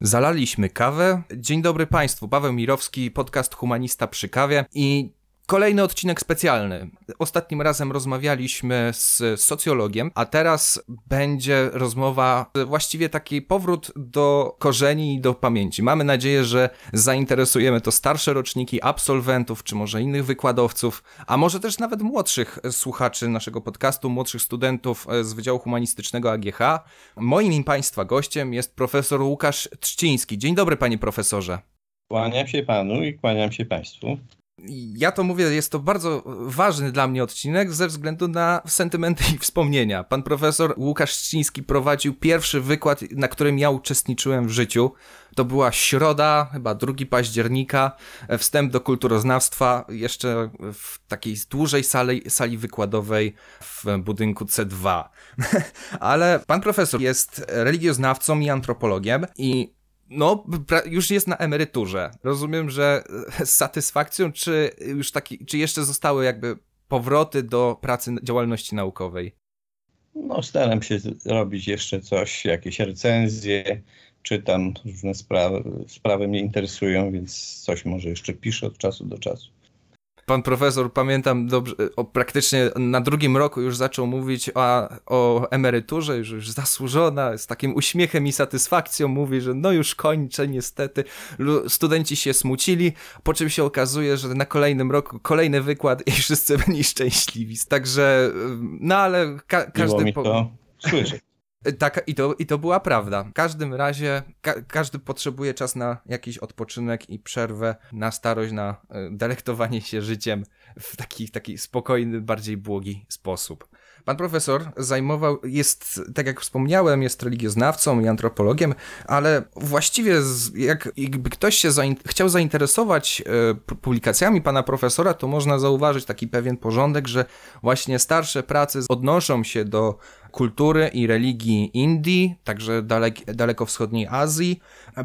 Zalaliśmy kawę. Dzień dobry Państwu, Paweł Mirowski, podcast Humanista przy kawie i Kolejny odcinek specjalny. Ostatnim razem rozmawialiśmy z socjologiem, a teraz będzie rozmowa, właściwie taki powrót do korzeni i do pamięci. Mamy nadzieję, że zainteresujemy to starsze roczniki absolwentów, czy może innych wykładowców, a może też nawet młodszych słuchaczy naszego podcastu, młodszych studentów z Wydziału Humanistycznego AGH. Moim i Państwa gościem jest profesor Łukasz Trzciński. Dzień dobry, panie profesorze. Kłaniam się panu i kłaniam się państwu ja to mówię, jest to bardzo ważny dla mnie odcinek ze względu na sentymenty i wspomnienia. Pan profesor Łukasz Ściński prowadził pierwszy wykład, na którym ja uczestniczyłem w życiu. To była środa, chyba 2 października, wstęp do kulturoznawstwa, jeszcze w takiej dłużej sali, sali wykładowej w budynku C2. Ale pan profesor jest religioznawcą i antropologiem i no, już jest na emeryturze. Rozumiem, że z satysfakcją, czy już taki, czy jeszcze zostały jakby powroty do pracy, działalności naukowej? No, staram się robić jeszcze coś, jakieś recenzje, czytam różne sprawy, sprawy mnie interesują, więc coś może jeszcze piszę od czasu do czasu pan profesor, pamiętam dobrze, o, praktycznie na drugim roku już zaczął mówić o, o emeryturze, już, już zasłużona, z takim uśmiechem i satysfakcją mówi, że no już kończę niestety. Studenci się smucili, po czym się okazuje, że na kolejnym roku kolejny wykład i wszyscy byli szczęśliwi. Także, no ale ka każdy... mi to słyszeć. Tak, i to, i to była prawda. W każdym razie ka każdy potrzebuje czas na jakiś odpoczynek i przerwę na starość, na y, delektowanie się życiem w taki, taki spokojny, bardziej błogi sposób. Pan profesor zajmował, jest, tak jak wspomniałem, jest religioznawcą i antropologiem, ale właściwie jak, jakby ktoś się zain chciał zainteresować e, publikacjami pana profesora, to można zauważyć taki pewien porządek, że właśnie starsze prace odnoszą się do kultury i religii Indii, także dalek, dalekowschodniej Azji.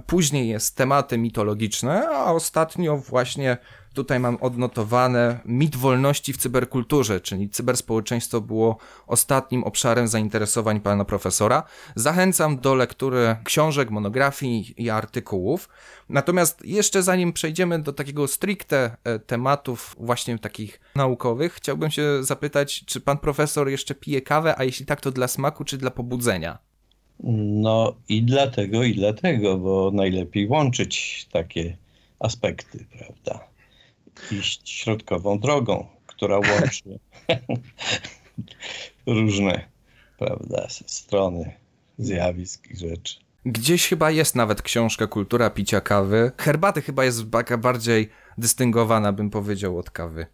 Później jest tematy mitologiczne, a ostatnio właśnie tutaj mam odnotowane mit wolności w cyberkulturze, czyli cyberspołeczeństwo było ostatnim obszarem zainteresowań pana profesora. Zachęcam do lektury książek, monografii i artykułów. Natomiast jeszcze zanim przejdziemy do takiego stricte e, tematów właśnie takich naukowych, chciałbym się zapytać, czy pan profesor jeszcze pije kawę, a jeśli tak, to dla smaku czy dla pobudzenia? No i dlatego, i dlatego, bo najlepiej łączyć takie aspekty, prawda? iść środkową drogą, która łączy różne prawda, strony zjawisk i rzeczy. Gdzieś chyba jest nawet książka Kultura picia kawy. Herbaty chyba jest bardziej dystyngowana, bym powiedział, od kawy.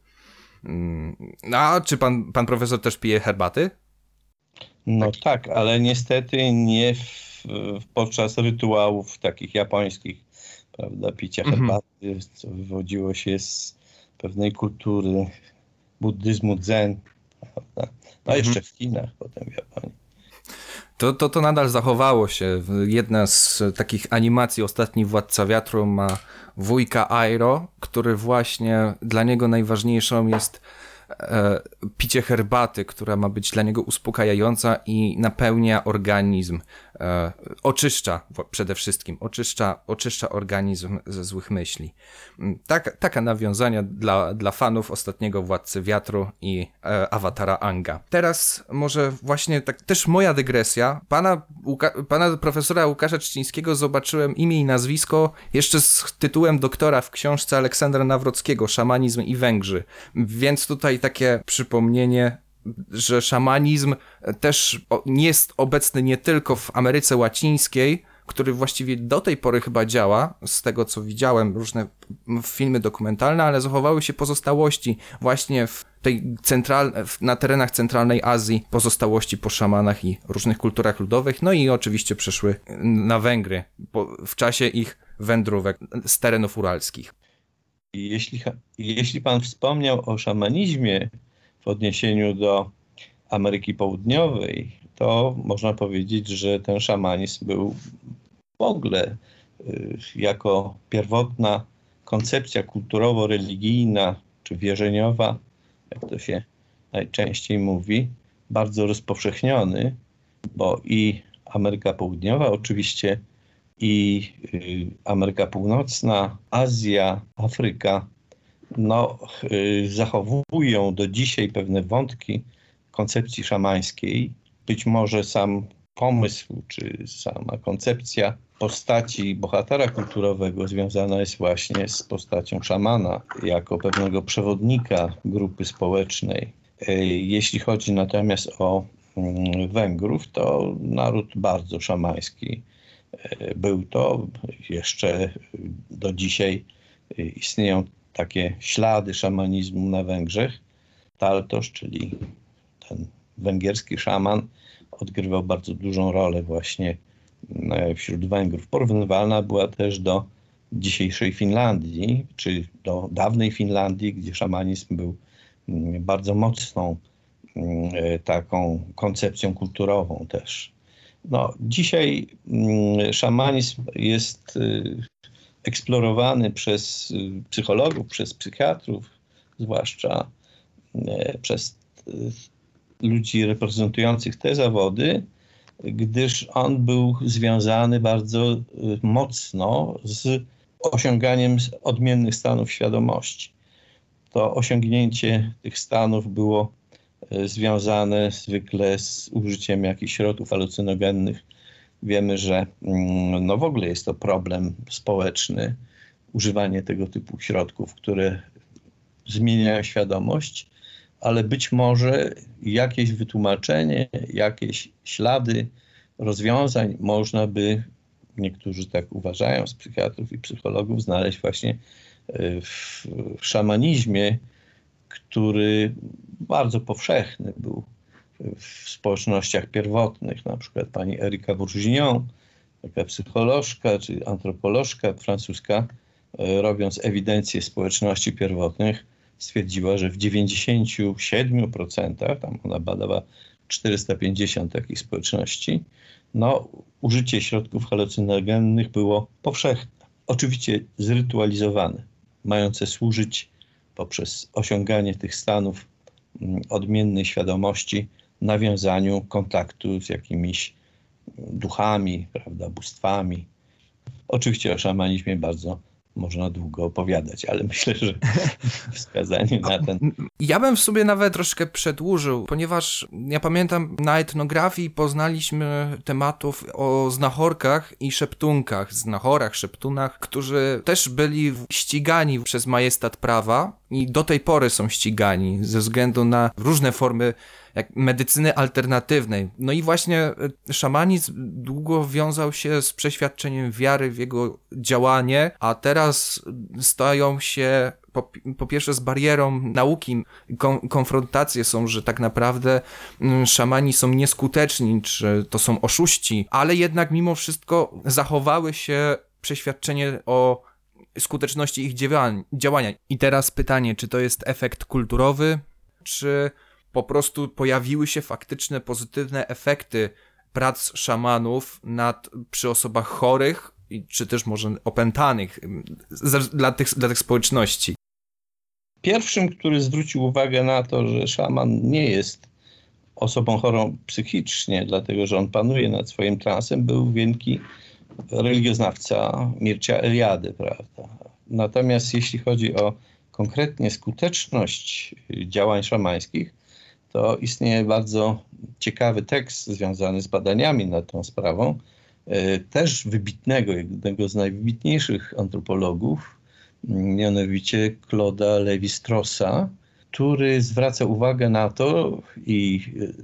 Mm, a czy pan, pan profesor też pije herbaty? No tak, ale niestety nie w, podczas rytuałów takich japońskich, prawda, picia mhm. herbaty, co wywodziło się z pewnej kultury buddyzmu zen. Prawda? No jeszcze mhm. w Chinach, potem w Japonii. To, to, to nadal zachowało się. Jedna z takich animacji Ostatni Władca Wiatru ma wujka Airo, który właśnie dla niego najważniejszą jest e, picie herbaty, która ma być dla niego uspokajająca i napełnia organizm, e, oczyszcza przede wszystkim, oczyszcza, oczyszcza organizm ze złych myśli. Mm, tak, taka nawiązania dla, dla fanów ostatniego Władcy Wiatru i e, awatara Anga. Teraz może właśnie tak też moja dygresja. Pana, pana profesora Łukasza Czcińskiego zobaczyłem imię i nazwisko jeszcze z tytułem doktora w książce Aleksandra Nawrockiego Szamanizm i Węgrzy. Więc tutaj takie przypomnienie że szamanizm też jest obecny nie tylko w Ameryce Łacińskiej, który właściwie do tej pory chyba działa, z tego co widziałem, różne filmy dokumentalne, ale zachowały się pozostałości właśnie w tej central, na terenach centralnej Azji, pozostałości po szamanach i różnych kulturach ludowych, no i oczywiście przeszły na Węgry w czasie ich wędrówek z terenów uralskich. Jeśli, jeśli pan wspomniał o szamanizmie w odniesieniu do Ameryki Południowej, to można powiedzieć, że ten szamanizm był w ogóle y, jako pierwotna koncepcja kulturowo-religijna czy wierzeniowa, jak to się najczęściej mówi, bardzo rozpowszechniony, bo i Ameryka Południowa oczywiście, i y, Ameryka Północna, Azja, Afryka, no, y, zachowują do dzisiaj pewne wątki koncepcji szamańskiej. Być może sam pomysł, czy sama koncepcja postaci bohatera kulturowego związana jest właśnie z postacią szamana jako pewnego przewodnika grupy społecznej. Y, jeśli chodzi natomiast o mm, Węgrów, to naród bardzo szamański y, był to. Jeszcze do dzisiaj istnieją takie ślady szamanizmu na Węgrzech. Taltosz, czyli ten węgierski szaman, odgrywał bardzo dużą rolę właśnie e, wśród Węgrów. Porównywalna była też do dzisiejszej Finlandii, czy do dawnej Finlandii, gdzie szamanizm był mm, bardzo mocną mm, e, taką koncepcją kulturową też. No, dzisiaj mm, szamanizm jest y, eksplorowany przez y, psychologów, przez psychiatrów, zwłaszcza y, przez y, ludzi reprezentujących te zawody, gdyż on był związany bardzo mocno z osiąganiem odmiennych stanów świadomości. To osiągnięcie tych stanów było związane zwykle z użyciem jakichś środków halucynogennych, Wiemy, że mm, no w ogóle jest to problem społeczny, używanie tego typu środków, które zmieniają świadomość, ale być może jakieś wytłumaczenie, jakieś ślady rozwiązań można by, niektórzy tak uważają, z psychiatrów i psychologów, znaleźć właśnie e, w szamanizmie, który bardzo powszechny był w społecznościach pierwotnych, na przykład pani Erika Bourguignon, taka psycholożka czy antropolożka francuska, e, robiąc ewidencję społeczności pierwotnych, stwierdziła, że w 97%, tam ona badała 450 takich społeczności, no, użycie środków halucynogennych było powszechne. Oczywiście zrytualizowane, mające służyć poprzez osiąganie tych stanów mm, odmiennej świadomości nawiązaniu kontaktu z jakimiś duchami, prawda, bóstwami. Oczywiście o szamanizmie bardzo można długo opowiadać, ale myślę, że wskazanie na ten. Ja bym w sobie nawet troszkę przedłużył, ponieważ ja pamiętam na etnografii poznaliśmy tematów o znachorkach i szeptunkach, znachorach, szeptunach, którzy też byli ścigani przez majestat prawa i do tej pory są ścigani ze względu na różne formy jak medycyny alternatywnej. No i właśnie e, szamanizm długo wiązał się z przeświadczeniem wiary w jego działanie, a teraz stają się po, po, pierwsze z barierą nauki, kon, konfrontacje są, że tak naprawdę mm, szamani są nieskuteczni, czy to są oszuści, ale jednak mimo wszystko zachowały się przeświadczenie o skuteczności ich działania. I teraz pytanie, czy to jest efekt kulturowy, czy po prostu pojawiły się faktyczne pozytywne efekty prac szamanów nad, przy osobach chorych, czy też może opętanych dla tych, dla tych społeczności. Pierwszym, który zwrócił uwagę na to, że szaman nie jest osobą chorą psychicznie, dlatego że on panuje nad swoim transem, był wielki religioznawca Mircea Eliady, prawda? Natomiast jeśli chodzi o konkretnie skuteczność działań szamańskich, to istnieje bardzo ciekawy tekst związany z badaniami nad tą sprawą, też wybitnego, jednego z najwybitniejszych antropologów, mianowicie Claude'a Levi-Strossa, który zwraca uwagę na to i e,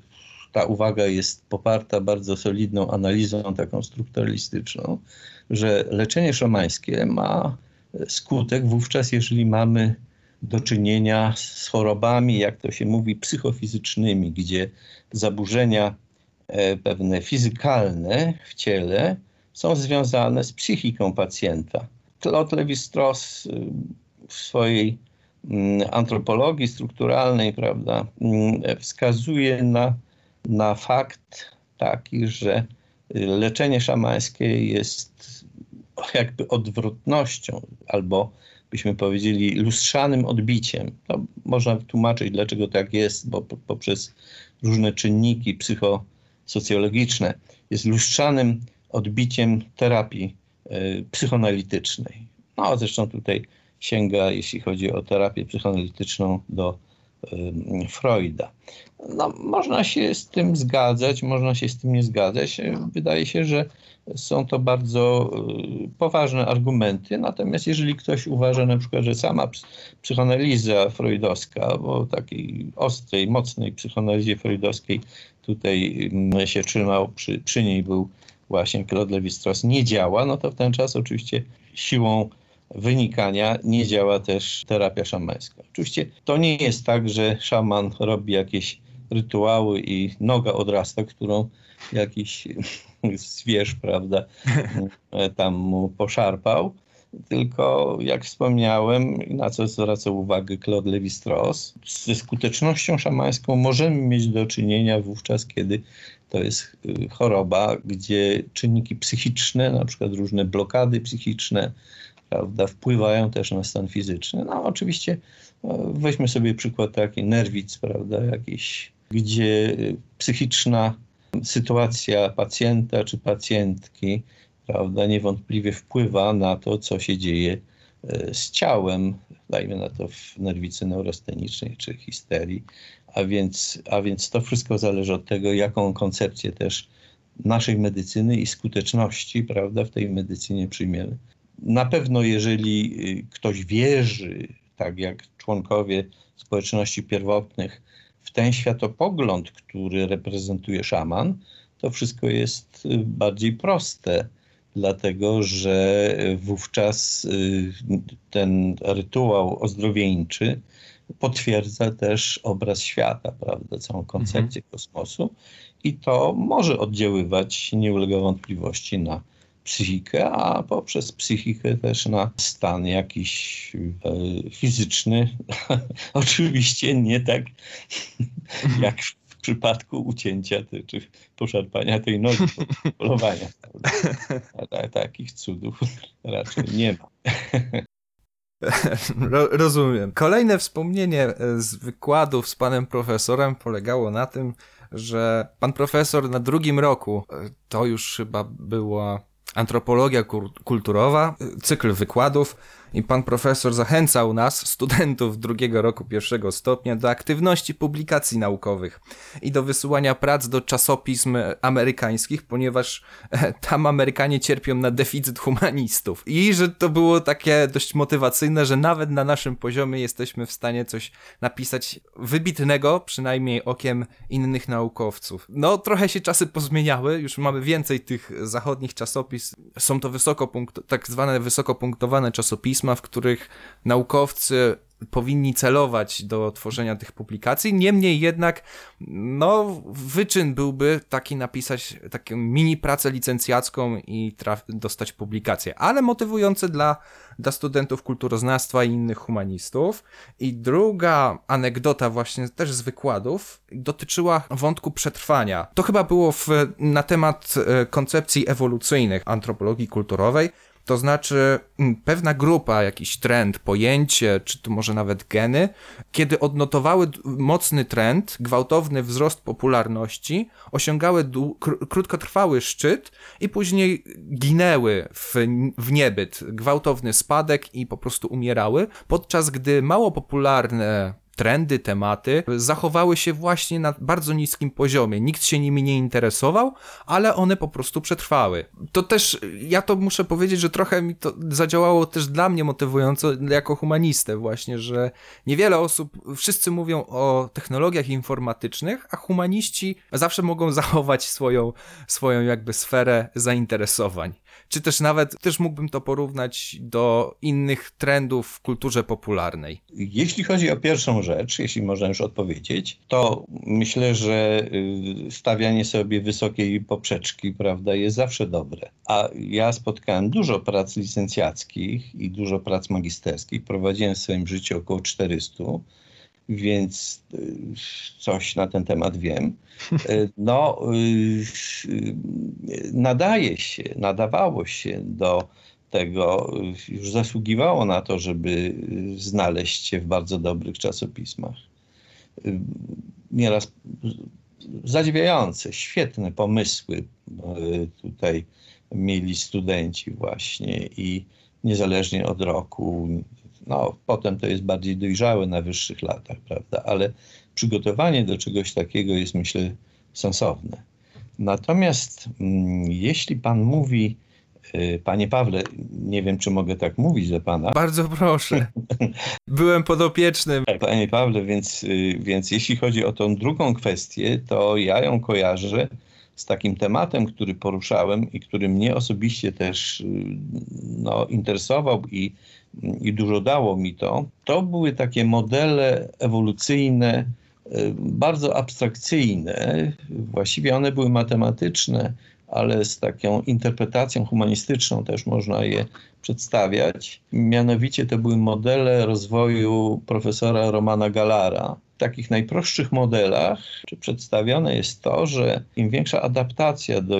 ta uwaga jest poparta bardzo solidną analizą taką strukturalistyczną, że leczenie szamańskie ma skutek wówczas, jeżeli mamy do czynienia z chorobami, jak to się mówi, psychofizycznymi, gdzie zaburzenia e, pewne fizykalne w ciele są związane z psychiką pacjenta. Claude Lévi-Strauss y, w swojej mm, antropologii strukturalnej prawda, mm, wskazuje na, na fakt taki, że y, leczenie szamańskie jest jakby odwrotnością, albo byśmy powiedzieli lustrzanym odbiciem. Można tłumaczyć, dlaczego tak jest, bo poprzez różne czynniki psychosocjologiczne jest lustrzanym odbiciem terapii y, psychoanalitycznej. No zresztą tutaj sięga, jeśli chodzi o terapię psychoanalityczną, do Freuda. No, można się z tym zgadzać, można się z tym nie zgadzać. Wydaje się, że są to bardzo y, poważne argumenty, natomiast jeżeli ktoś uważa na przykład, że sama psychoanaliza freudowska, bo takiej ostrej, mocnej psychoanalizie freudowskiej tutaj się trzymał, przy, przy niej był właśnie Claude Lévi-Strauss, nie działa, no to w ten czas oczywiście siłą wynikania nie działa też terapia szamańska. Oczywiście to nie jest tak, że szaman robi jakieś rytuały i noga odrasta, którą jakiś zwierz, prawda, tam mu poszarpał. Tylko, jak wspomniałem, na co zwracał uwagę Claude Lévi-Strauss, ze skutecznością szamańską możemy mieć do czynienia wówczas, kiedy to jest y, choroba, gdzie czynniki psychiczne, na przykład różne blokady psychiczne, prawda, wpływają też na stan fizyczny. No oczywiście no, weźmy sobie przykład taki nerwic, prawda, jakiś, gdzie psychiczna sytuacja pacjenta czy pacjentki, prawda, niewątpliwie wpływa na to, co się dzieje e, z ciałem, dajmy na to w nerwicy neurostenicznej czy histerii, a więc, a więc to wszystko zależy od tego, jaką koncepcję też naszej medycyny i skuteczności, prawda, w tej medycynie przyjmiemy. Na pewno, jeżeli y, ktoś wierzy, tak jak członkowie społeczności pierwotnych, w ten światopogląd, który reprezentuje szaman, to wszystko jest y, bardziej proste, dlatego że wówczas y, ten rytuał ozdrowieńczy potwierdza też obraz świata, prawda, całą koncepcję mhm. kosmosu i to może oddziaływać, nie ulega wątpliwości, na psychikę, a poprzez psychikę też na stan jakiś e, fizyczny. Oczywiście nie tak jak w przypadku ucięcia te, czy poszarpania tej nogi, polowania. Takich cudów raczej nie ma. Rozumiem. Kolejne wspomnienie z wykładów z panem profesorem polegało na tym, że pan profesor na drugim roku, e, to już chyba była antropologia kulturowa, cykl wykładów i pan profesor zachęcał nas, studentów drugiego roku pierwszego stopnia, do aktywności publikacji naukowych i do wysyłania prac do czasopism amerykańskich, ponieważ e, tam Amerykanie cierpią na deficyt humanistów. I że to było takie dość motywacyjne, że nawet na naszym poziomie jesteśmy w stanie coś napisać wybitnego, przynajmniej okiem innych naukowców. No, trochę się czasy pozmieniały, już mamy więcej tych zachodnich czasopism. Są to wysokopunkt, tak zwane wysokopunktowane czasopisma, pisma, w których naukowcy powinni celować do tworzenia tych publikacji. Niemniej jednak, no, wyczyn byłby taki napisać taką mini pracę licencjacką i dostać publikację, ale motywujące dla, dla studentów kulturoznawstwa i innych humanistów. I druga anegdota właśnie też z wykładów dotyczyła wątku przetrwania. To chyba było w, na temat e, koncepcji ewolucyjnych antropologii kulturowej, to znaczy mm, pewna grupa, jakiś trend, pojęcie, czy to może nawet geny, kiedy odnotowały mocny trend, gwałtowny wzrost popularności, osiągały kr krótkotrwały szczyt i później ginęły w, w niebyt, gwałtowny spadek i po prostu umierały, podczas gdy mało popularne trendy, tematy zachowały się właśnie na bardzo niskim poziomie. Nikt się nimi nie interesował, ale one po prostu przetrwały. To też, ja to muszę powiedzieć, że trochę mi to zadziałało też dla mnie motywująco jako humanistę właśnie, że niewiele osób, wszyscy mówią o technologiach informatycznych, a humaniści zawsze mogą zachować swoją, swoją jakby sferę zainteresowań czy też nawet, też mógłbym to porównać do innych trendów w kulturze popularnej. Jeśli chodzi o pierwszą rzecz, jeśli można już odpowiedzieć, to myślę, że y, stawianie sobie wysokiej poprzeczki, prawda, jest zawsze dobre. A ja spotkałem dużo prac licencjackich i dużo prac magisterskich. Prowadziłem w swoim życiu około 400 więc y, coś na ten temat wiem. Y, no, y, nadaje się, nadawało się do tego już zasługiwało na to, żeby znaleźć się w bardzo dobrych czasopismach. Nieraz zadziwiające, świetne pomysły tutaj mieli studenci właśnie i niezależnie od roku, no potem to jest bardziej dojrzałe na wyższych latach, prawda, ale przygotowanie do czegoś takiego jest myślę sensowne. Natomiast mm, jeśli pan mówi, y, panie Pawle, nie wiem czy mogę tak mówić do pana. Bardzo proszę. Byłem podopiecznym. Panie Pawle, więc, y, więc jeśli chodzi o tą drugą kwestię, to ja ją kojarzę z takim tematem, który poruszałem i który mnie osobiście też y, no, interesował i, i dużo dało mi to, to były takie modele ewolucyjne, y, bardzo abstrakcyjne. Właściwie one były matematyczne, ale z taką interpretacją humanistyczną też można je przedstawiać. Mianowicie to były modele rozwoju profesora Romana Galara. W takich najprostszych modelach przedstawione jest to, że im większa adaptacja do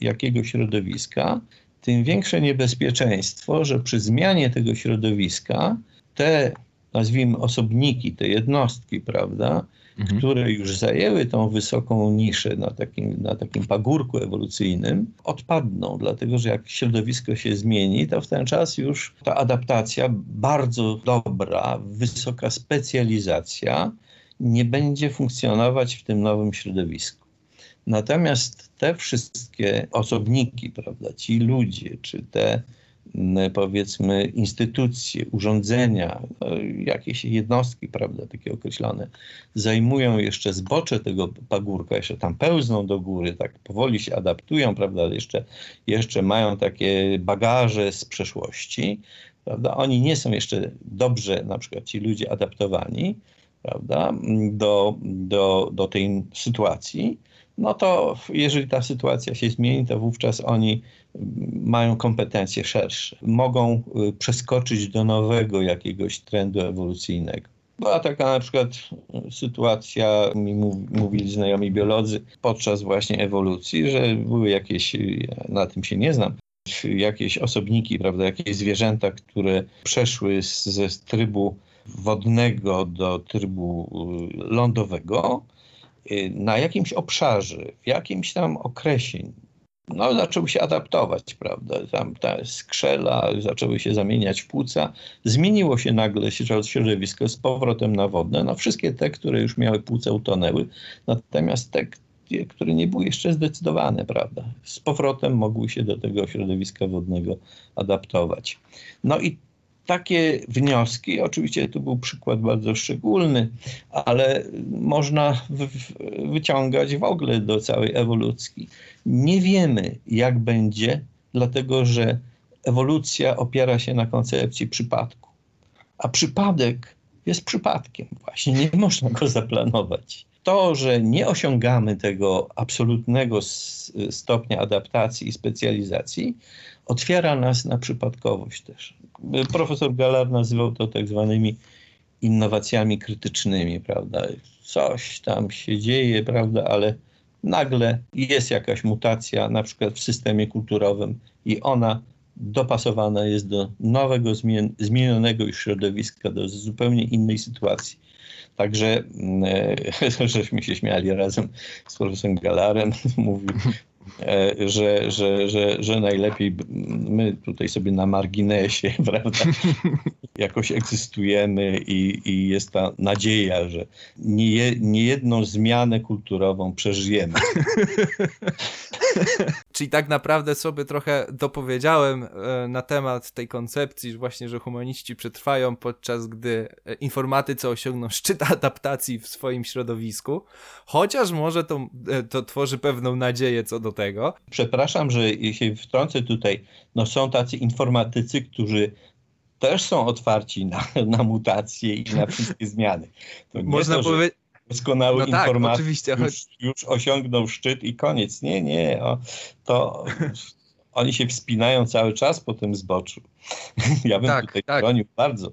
jakiegoś środowiska, tym większe niebezpieczeństwo, że przy zmianie tego środowiska te, nazwijmy, osobniki, te jednostki, prawda, mhm. które już zajęły tą wysoką niszę na takim, na takim pagórku ewolucyjnym, odpadną, dlatego że jak środowisko się zmieni, to w ten czas już ta adaptacja bardzo dobra, wysoka specjalizacja nie będzie funkcjonować w tym nowym środowisku. Natomiast te wszystkie osobniki, prawda, ci ludzie, czy te powiedzmy instytucje, urządzenia, no, jakieś jednostki, prawda, takie określone, zajmują jeszcze zbocze tego pagórka, jeszcze tam pełzną do góry, tak powoli się adaptują, prawda, jeszcze, jeszcze mają takie bagaże z przeszłości, prawda, oni nie są jeszcze dobrze, na przykład ci ludzie adaptowani, prawda, do, do, do tej sytuacji, no to jeżeli ta sytuacja się zmieni, to wówczas oni mają kompetencje szersze. Mogą y, przeskoczyć do nowego jakiegoś trendu ewolucyjnego. Była taka na przykład sytuacja, mi mówili znajomi biolodzy, podczas właśnie ewolucji, że były jakieś, na tym się nie znam, jakieś osobniki, prawda, jakieś zwierzęta, które przeszły z, ze trybu wodnego do trybu y, lądowego y, na jakimś obszarze, w jakimś tam okresie, no, zaczęły się adaptować, prawda? Tam ta skrzela, zaczęły się zamieniać płuca. Zmieniło się nagle środowisko z powrotem na wodne. No, wszystkie te, które już miały płuca, utonęły. Natomiast te, które nie były jeszcze zdecydowane, prawda? Z powrotem mogły się do tego środowiska wodnego adaptować. No i takie wnioski, oczywiście to był przykład bardzo szczególny, ale można wyciągać w ogóle do całej ewolucji. Nie wiemy, jak będzie, dlatego że ewolucja opiera się na koncepcji przypadku. A przypadek jest przypadkiem, właśnie nie można go zaplanować. To, że nie osiągamy tego absolutnego stopnia adaptacji i specjalizacji, otwiera nas na przypadkowość też. Profesor Galar nazywał to tak zwanymi innowacjami krytycznymi, prawda? Coś tam się dzieje, prawda, ale nagle jest jakaś mutacja, na przykład w systemie kulturowym i ona dopasowana jest do nowego, zmienionego już środowiska, do zupełnie innej sytuacji. Także e, żeśmy się śmiali razem z profesorem Galarem. Mówił, że, że, że, że najlepiej my tutaj sobie na marginesie, prawda, jakoś egzystujemy i, i jest ta nadzieja, że nie, nie zmianę kulturową przeżyjemy. Czyli tak naprawdę sobie trochę dopowiedziałem e, na temat tej koncepcji, że właśnie, że humaniści przetrwają podczas gdy e, informatycy osiągną szczyt adaptacji w swoim środowisku, chociaż może to, to tworzy pewną nadzieję co do tego. Przepraszam, że się wtrącę tutaj. No są tacy informatycy, którzy też są otwarci na, na mutacje i na wszystkie zmiany. To Można powiedzieć doskonały no tak, oczywiście. Już, już osiągnął szczyt i koniec. Nie, nie, o, to oni się wspinają cały czas po tym zboczu. Ja bym tak, tutaj tak. bronił bardzo.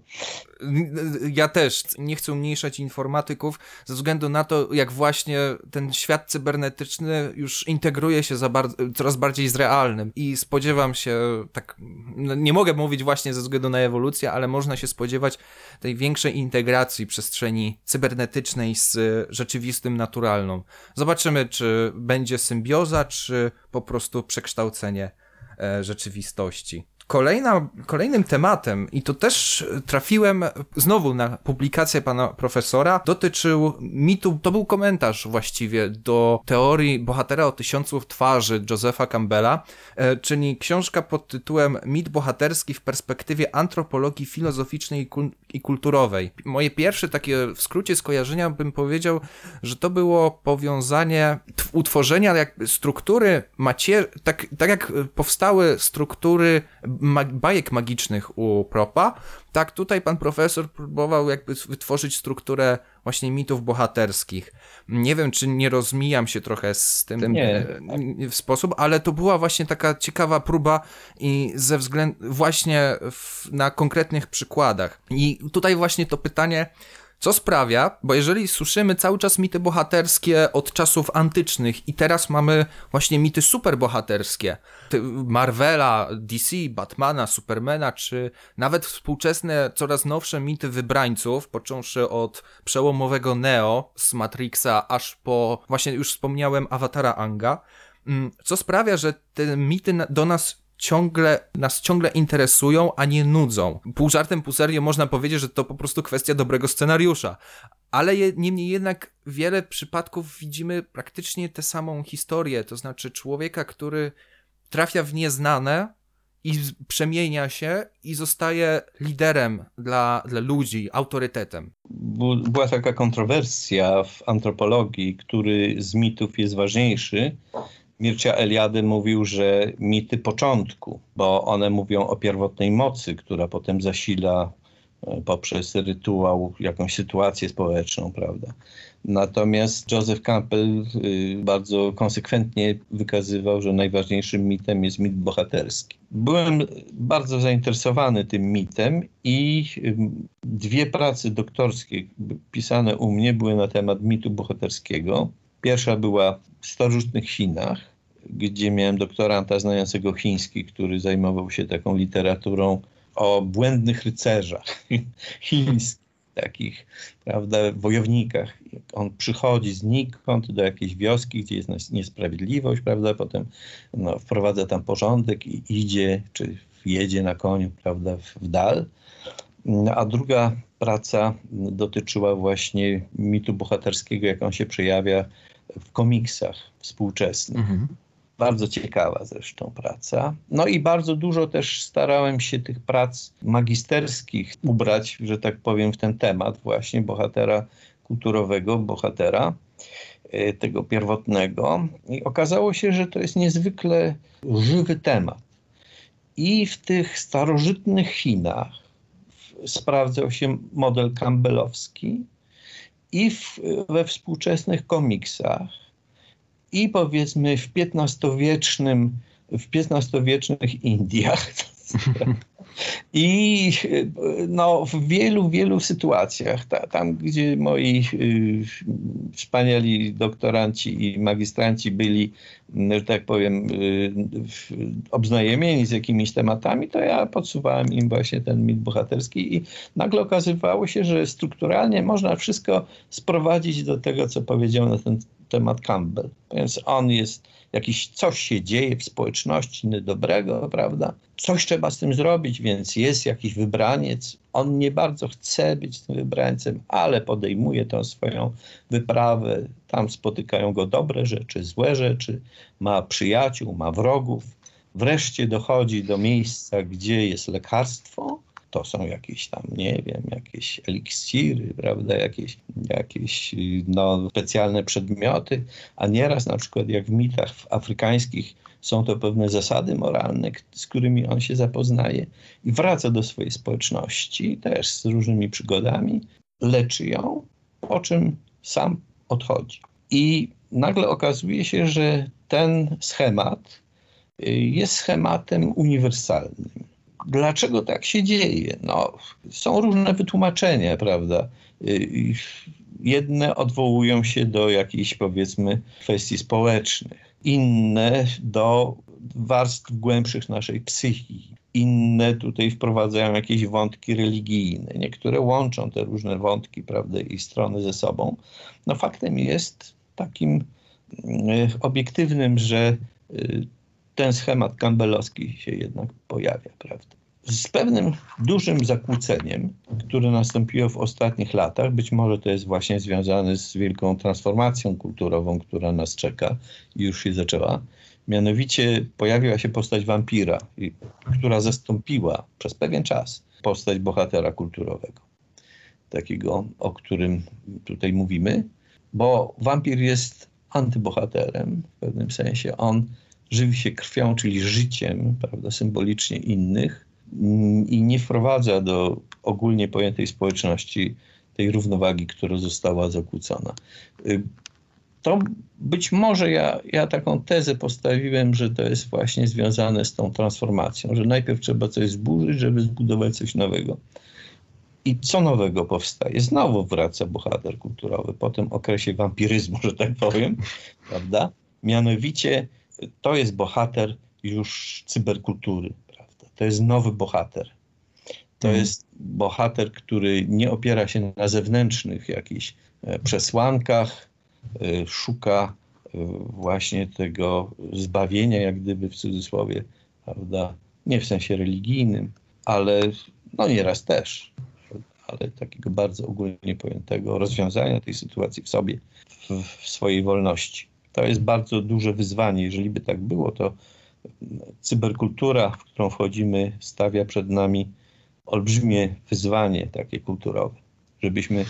Ja też nie chcę umniejszać informatyków ze względu na to, jak właśnie ten świat cybernetyczny już integruje się bar coraz bardziej z realnym i spodziewam się, tak, no nie mogę mówić właśnie ze względu na ewolucję, ale można się spodziewać tej większej integracji przestrzeni cybernetycznej z rzeczywistym naturalną. Zobaczymy, czy będzie symbioza, czy po prostu przekształcenie e, rzeczywistości. Kolejna, kolejnym tematem, i to też trafiłem znowu na publikację pana profesora, dotyczył mitu, to był komentarz właściwie do teorii bohatera o tysiącu twarzy Josepha Campbella, e, czyli książka pod tytułem Mit bohaterski w perspektywie antropologii filozoficznej i, kul i kulturowej. Moje pierwsze takie w skrócie skojarzenia bym powiedział, że to było powiązanie utworzenia jakby struktury macier, tak, tak jak powstały struktury mag bajek magicznych u Propa, tak tutaj pan profesor próbował jakby wytworzyć strukturę właśnie mitów bohaterskich. Nie wiem, czy nie rozmijam się trochę z tym nie. w sposób, ale to była właśnie taka ciekawa próba i ze względu właśnie w, na konkretnych przykładach. I tutaj właśnie to pytanie, co sprawia, bo jeżeli słyszymy cały czas mity bohaterskie od czasów antycznych i teraz mamy właśnie mity superbohaterskie, Marvela, DC, Batmana, Supermana, czy nawet współczesne, coraz nowsze mity wybrańców, począwszy od przełomowego Neo z Matrixa, aż po właśnie już wspomniałem Awatara Anga, mm, co sprawia, że te mity do nas ciągle, nas ciągle interesują, a nie nudzą. Pół żartem, pół serio można powiedzieć, że to po prostu kwestia dobrego scenariusza. Ale je, niemniej jednak wiele przypadków widzimy praktycznie tę samą historię, to znaczy człowieka, który trafia w nieznane i przemienia się i zostaje liderem dla, dla ludzi, autorytetem. Była taka kontrowersja w antropologii, który z mitów jest ważniejszy, Mircea Eliady mówił, że mity początku, bo one mówią o pierwotnej mocy, która potem zasila e, poprzez rytuał jakąś sytuację społeczną, prawda? Natomiast Joseph Campbell y, bardzo konsekwentnie wykazywał, że najważniejszym mitem jest mit bohaterski. Byłem bardzo zainteresowany tym mitem i y, dwie prace doktorskie pisane u mnie były na temat mitu bohaterskiego. Pierwsza była w starożytnych Chinach, gdzie miałem doktoranta znającego chiński, który zajmował się taką literaturą o błędnych rycerzach chińskich, takich, prawda, wojownikach. On przychodzi znikąd do jakiejś wioski, gdzie jest niesprawiedliwość, prawda, potem no, wprowadza tam porządek i idzie, czy jedzie na koniu, prawda, w dal. A druga praca dotyczyła właśnie mitu bohaterskiego, jak on się przejawia w komiksach współczesnych. Mhm. Bardzo ciekawa zresztą praca. No i bardzo dużo też starałem się tych prac magisterskich ubrać, że tak powiem, w ten temat właśnie bohatera kulturowego, bohatera e, tego pierwotnego. I okazało się, że to jest niezwykle żywy temat. I w tych starożytnych Chinach sprawdzał się model campbellowski i w, we współczesnych komiksach i powiedzmy w XV-wiecznym, w XV-wiecznych Indiach. I no, w wielu, wielu sytuacjach, ta, tam gdzie moi y, wspaniali doktoranci i magistranci byli, że tak powiem, y, z jakimiś tematami, to ja podsuwałem im właśnie ten mit bohaterski i nagle okazywało się, że strukturalnie można wszystko sprowadzić do tego, co powiedział na ten temat Campbell. Więc on jest jakiś, coś się dzieje w społeczności niedobrego, prawda? Coś trzeba z tym zrobić, więc jest jakiś wybraniec. On nie bardzo chce być tym wybrańcem, ale podejmuje tą swoją wyprawę. Tam spotykają go dobre rzeczy, złe rzeczy, ma przyjaciół, ma wrogów. Wreszcie dochodzi do miejsca, gdzie jest lekarstwo, to są jakieś tam, nie wiem, jakieś eliksiry, prawda, jakieś, jakieś no, specjalne przedmioty, a nieraz na przykład jak w mitach afrykańskich są to pewne zasady moralne, z którymi on się zapoznaje i wraca do swojej społeczności też z różnymi przygodami, leczy ją, po czym sam odchodzi. I nagle okazuje się, że ten schemat y, jest schematem uniwersalnym dlaczego tak się dzieje? No, są różne wytłumaczenia, prawda? Y, jedne odwołują się do jakichś, powiedzmy, kwestii społecznych, inne do warstw głębszych naszej psychiki. Inne tutaj wprowadzają jakieś wątki religijne. Niektóre łączą te różne wątki, prawda, i strony ze sobą. No faktem jest takim y, obiektywnym, że y, ten schemat campbellowski się jednak pojawia, prawda? Z pewnym dużym zakłóceniem, które nastąpiło w ostatnich latach, być może to jest właśnie związane z wielką transformacją kulturową, która nas czeka i już się zaczęła. Mianowicie pojawiła się postać wampira, która zastąpiła przez pewien czas postać bohatera kulturowego. Takiego, o którym tutaj mówimy, bo wampir jest antybohaterem w pewnym sensie. On żywi się krwią, czyli życiem, prawda, symbolicznie innych mm, i nie wprowadza do ogólnie pojętej społeczności tej równowagi, która została zakłócona. Y, to być może ja, ja taką tezę postawiłem, że to jest właśnie związane z tą transformacją, że najpierw trzeba coś zburzyć, żeby zbudować coś nowego. I co nowego powstaje? Znowu wraca bohater kulturowy po tym okresie wampiryzmu, że tak powiem, prawda? Mianowicie to jest bohater już cyberkultury, prawda? To jest nowy bohater. To hmm. jest bohater, który nie opiera się na zewnętrznych jakichś e, przesłankach, e, szuka e, właśnie tego zbawienia, jak gdyby w cudzysłowie, prawda? Nie w sensie religijnym, ale no nieraz też, ale takiego bardzo ogólnie pojętego rozwiązania tej sytuacji w sobie, w, w swojej wolności. To jest bardzo duże wyzwanie. Jeżeli by tak było, to cyberkultura, w którą wchodzimy, stawia przed nami olbrzymie wyzwanie takie kulturowe, żebyśmy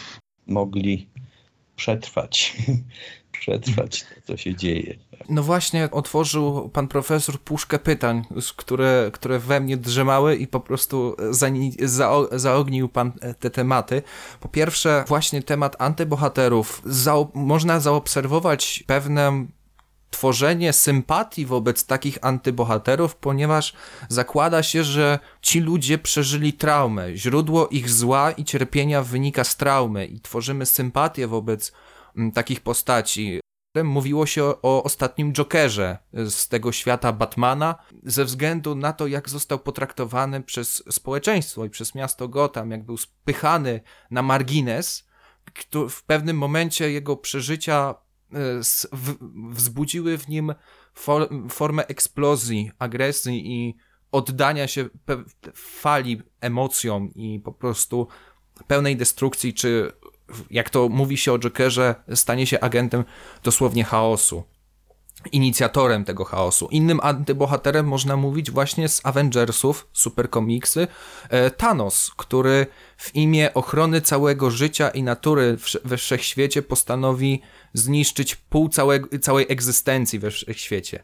mogli przetrwać, przetrwać to, co się dzieje. No właśnie, otworzył pan profesor puszkę pytań, które, które we mnie drzemały i po prostu zaognił pan te tematy. Po pierwsze, właśnie temat antybohaterów. Można zaobserwować pewne tworzenie sympatii wobec takich antybohaterów, ponieważ zakłada się, że ci ludzie przeżyli traumę. Źródło ich zła i cierpienia wynika z traumy i tworzymy sympatię wobec takich postaci. Mówiło się o, ostatnim Jokerze z tego świata Batmana, ze względu na to, jak został potraktowany przez społeczeństwo i przez miasto Gotham, jak był spychany na margines. W pewnym momencie jego przeżycia e, wzbudziły w nim formę eksplozji, agresji i oddania się fali emocjom i po prostu pełnej destrukcji czy jak to mówi się o Jokerze, stanie się agentem dosłownie chaosu. Inicjatorem tego chaosu. Innym antybohaterem można mówić właśnie z Avengersów, superkomiksy, e, Thanos, który w imię ochrony całego życia i natury we wszechświecie postanowi zniszczyć pół całego, całej egzystencji we wszechświecie.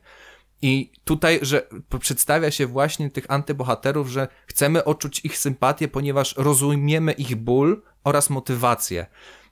I tutaj, że przedstawia się właśnie tych antybohaterów, że chcemy odczuć ich sympatię, ponieważ rozumiemy ich ból oraz motywację.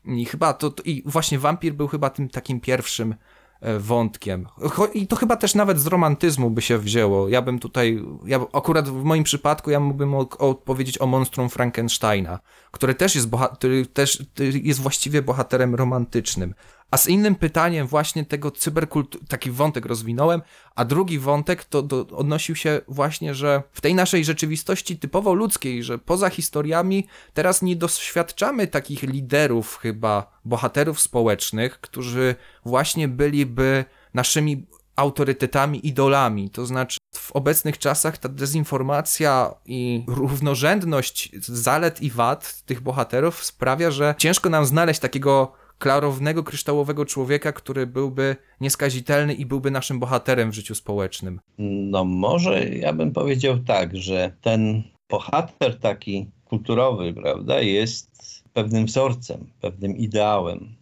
I chyba to, to i właśnie wampir był chyba tym takim pierwszym e, wątkiem. I to chyba też nawet z romantyzmu by się wzięło. Ja bym tutaj, ja akurat w moim przypadku ja mógłbym odpowiedzieć o monstrum Frankensteina, które też jest, który też jest właściwie bohaterem romantycznym. A z innym pytaniem właśnie tego cyberkultu, taki wątek rozwinąłem, a drugi wątek to do, odnosił się właśnie, że w tej naszej rzeczywistości typowo ludzkiej, że poza historiami teraz nie doświadczamy takich liderów chyba, bohaterów społecznych, którzy właśnie byliby naszymi autorytetami, idolami. To znaczy, w obecnych czasach ta dezinformacja i równorzędność zalet i wad tych bohaterów sprawia, że ciężko nam znaleźć takiego klarownego, kryształowego człowieka, który byłby nieskazitelny i byłby naszym bohaterem w życiu społecznym? No może ja bym powiedział tak, że ten bohater taki kulturowy, prawda, jest pewnym wzorcem, pewnym ideałem.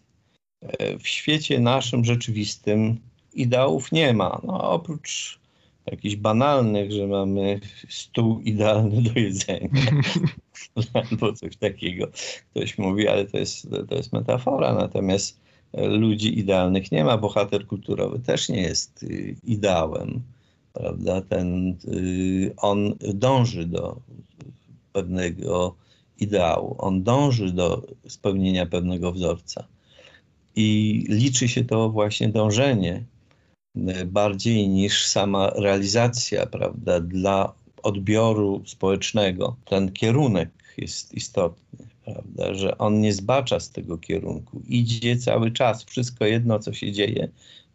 E, w świecie naszym rzeczywistym ideałów nie ma. No, oprócz jakichś banalnych, że mamy stół idealny do jedzenia albo coś takiego. Ktoś mówi, ale to jest, to jest metafora, natomiast ludzi idealnych nie ma. Bohater kulturowy też nie jest y, ideałem. Prawda? Ten, y, on dąży do pewnego ideału. On dąży do spełnienia pewnego wzorca. I liczy się to właśnie dążenie bardziej niż sama realizacja, prawda, dla odbioru społecznego. Ten kierunek jest istotny, prawda, że on nie zbacza z tego kierunku. Idzie cały czas, wszystko jedno, co się dzieje,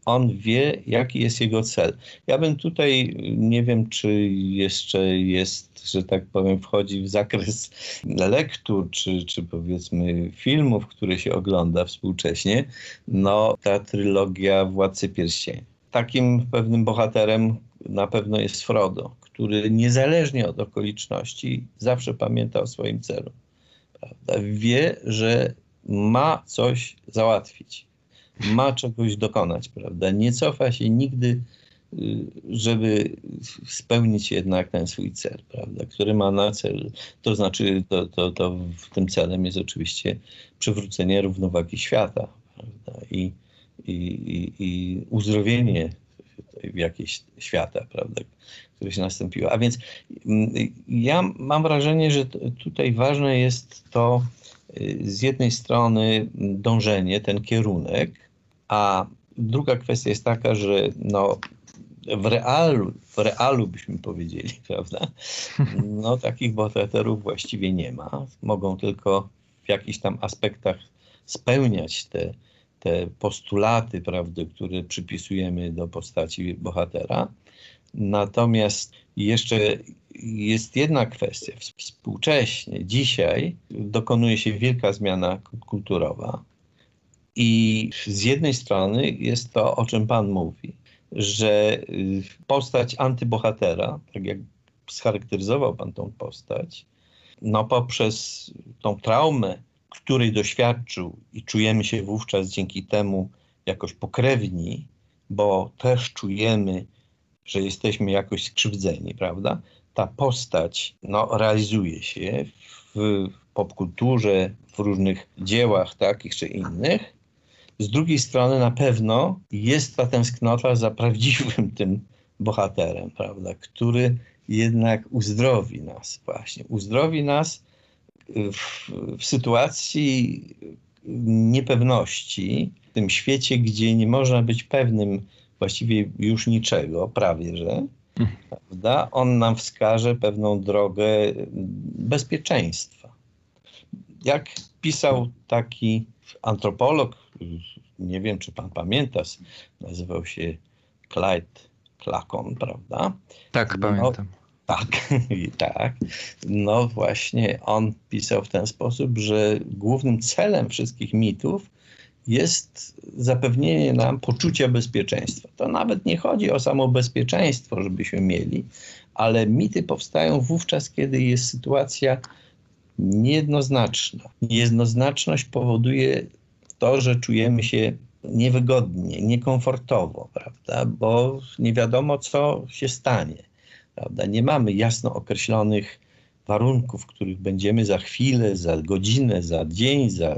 on wie, jaki jest jego cel. Ja bym tutaj, nie wiem, czy jeszcze jest, że tak powiem, wchodzi w zakres lektur, czy, czy powiedzmy filmów, które się ogląda współcześnie, no ta trylogia Władcy Pierścieni. Takim pewnym bohaterem na pewno jest Frodo, który niezależnie od okoliczności zawsze pamięta o swoim celu. Prawda? Wie, że ma coś załatwić ma czegoś dokonać, prawda? Nie cofa się nigdy, y, żeby spełnić jednak ten swój cel, prawda? Który ma na cel, to znaczy, to, to, to w tym celem jest oczywiście przywrócenie równowagi świata, prawda? I, i, i, i uzdrowienie jakieś świata, prawda, które się nastąpiło. A więc mm, ja mam wrażenie, że tutaj ważne jest to y, z jednej strony dążenie, ten kierunek, a druga kwestia jest taka, że no, w realu, w realu byśmy powiedzieli, prawda? No takich bohaterów właściwie nie ma. Mogą tylko w jakichś tam aspektach spełniać te, te postulaty, prawda, które przypisujemy do postaci bohatera. Natomiast jeszcze jest jedna kwestia. Współcześnie, dzisiaj dokonuje się wielka zmiana kulturowa i z jednej strony jest to, o czym Pan mówi, że y, postać antybohatera, tak jak scharakteryzował Pan tą postać, no poprzez tą traumę, której doświadczył i czujemy się wówczas dzięki temu jakoś pokrewni, bo też czujemy, że jesteśmy jakoś skrzywdzeni, prawda? Ta postać no, realizuje się w popkulturze, w różnych dziełach takich czy innych, z drugiej strony na pewno jest ta tęsknota za prawdziwym tym bohaterem, prawda, który jednak uzdrowi nas właśnie. Uzdrowi nas w, w sytuacji niepewności, w tym świecie, gdzie nie można być pewnym właściwie już niczego, prawie że, prawda? On nam wskaże pewną drogę bezpieczeństwa. Jak pisał taki antropolog, nie wiem czy pan pamięta, nazywał się Clyde Clacon, prawda? Tak, no, pamiętam. Tak, tak. No właśnie, on pisał w ten sposób, że głównym celem wszystkich mitów jest zapewnienie nam poczucia bezpieczeństwa. To nawet nie chodzi o samo bezpieczeństwo, żebyśmy mieli, ale mity powstają wówczas, kiedy jest sytuacja niejednoznaczna. Niejednoznaczność powoduje to, że czujemy się niewygodnie, niekomfortowo, prawda? Bo nie wiadomo, co się stanie. Prawda? Nie mamy jasno określonych warunków, w których będziemy za chwilę, za godzinę, za dzień, za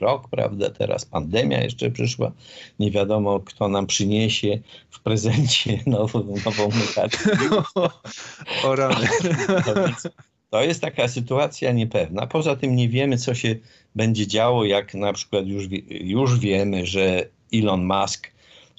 rok, prawda? Teraz pandemia jeszcze przyszła. Nie wiadomo, kto nam przyniesie w prezencie nową, nową mutację. O rany. To jest taka sytuacja niepewna. Poza tym nie wiemy, co się będzie działo, jak na przykład już, już wiemy, że Elon Musk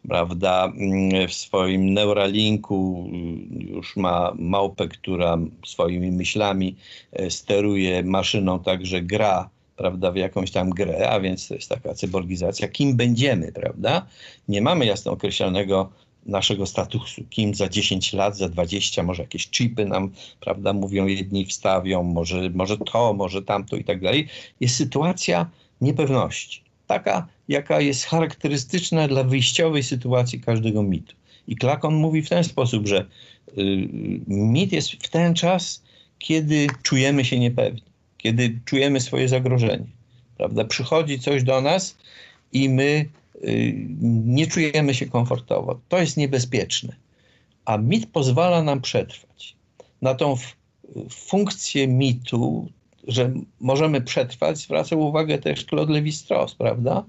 prawda, mm, w swoim Neuralinku mm, już ma małpę, która swoimi myślami e, steruje maszyną, także gra prawda, w jakąś tam grę, a więc to jest taka cyborgizacja. Kim będziemy, prawda? Nie mamy jasno określonego naszego statusu, kim za 10 lat, za 20, może jakieś chipy nam, prawda, mówią jedni wstawią, może, może to, może tamto i tak dalej. Jest sytuacja niepewności. Taka, jaka jest charakterystyczna dla wyjściowej sytuacji każdego mitu. I Klakon mówi w ten sposób, że y, mit jest w ten czas, kiedy czujemy się niepewni, kiedy czujemy swoje zagrożenie. Prawda? Przychodzi coś do nas i my Y, nie czujemy się komfortowo. To jest niebezpieczne. A mit pozwala nam przetrwać. Na tą funkcję mitu, że możemy przetrwać, zwraca uwagę też Claude Lévi-Strauss, prawda?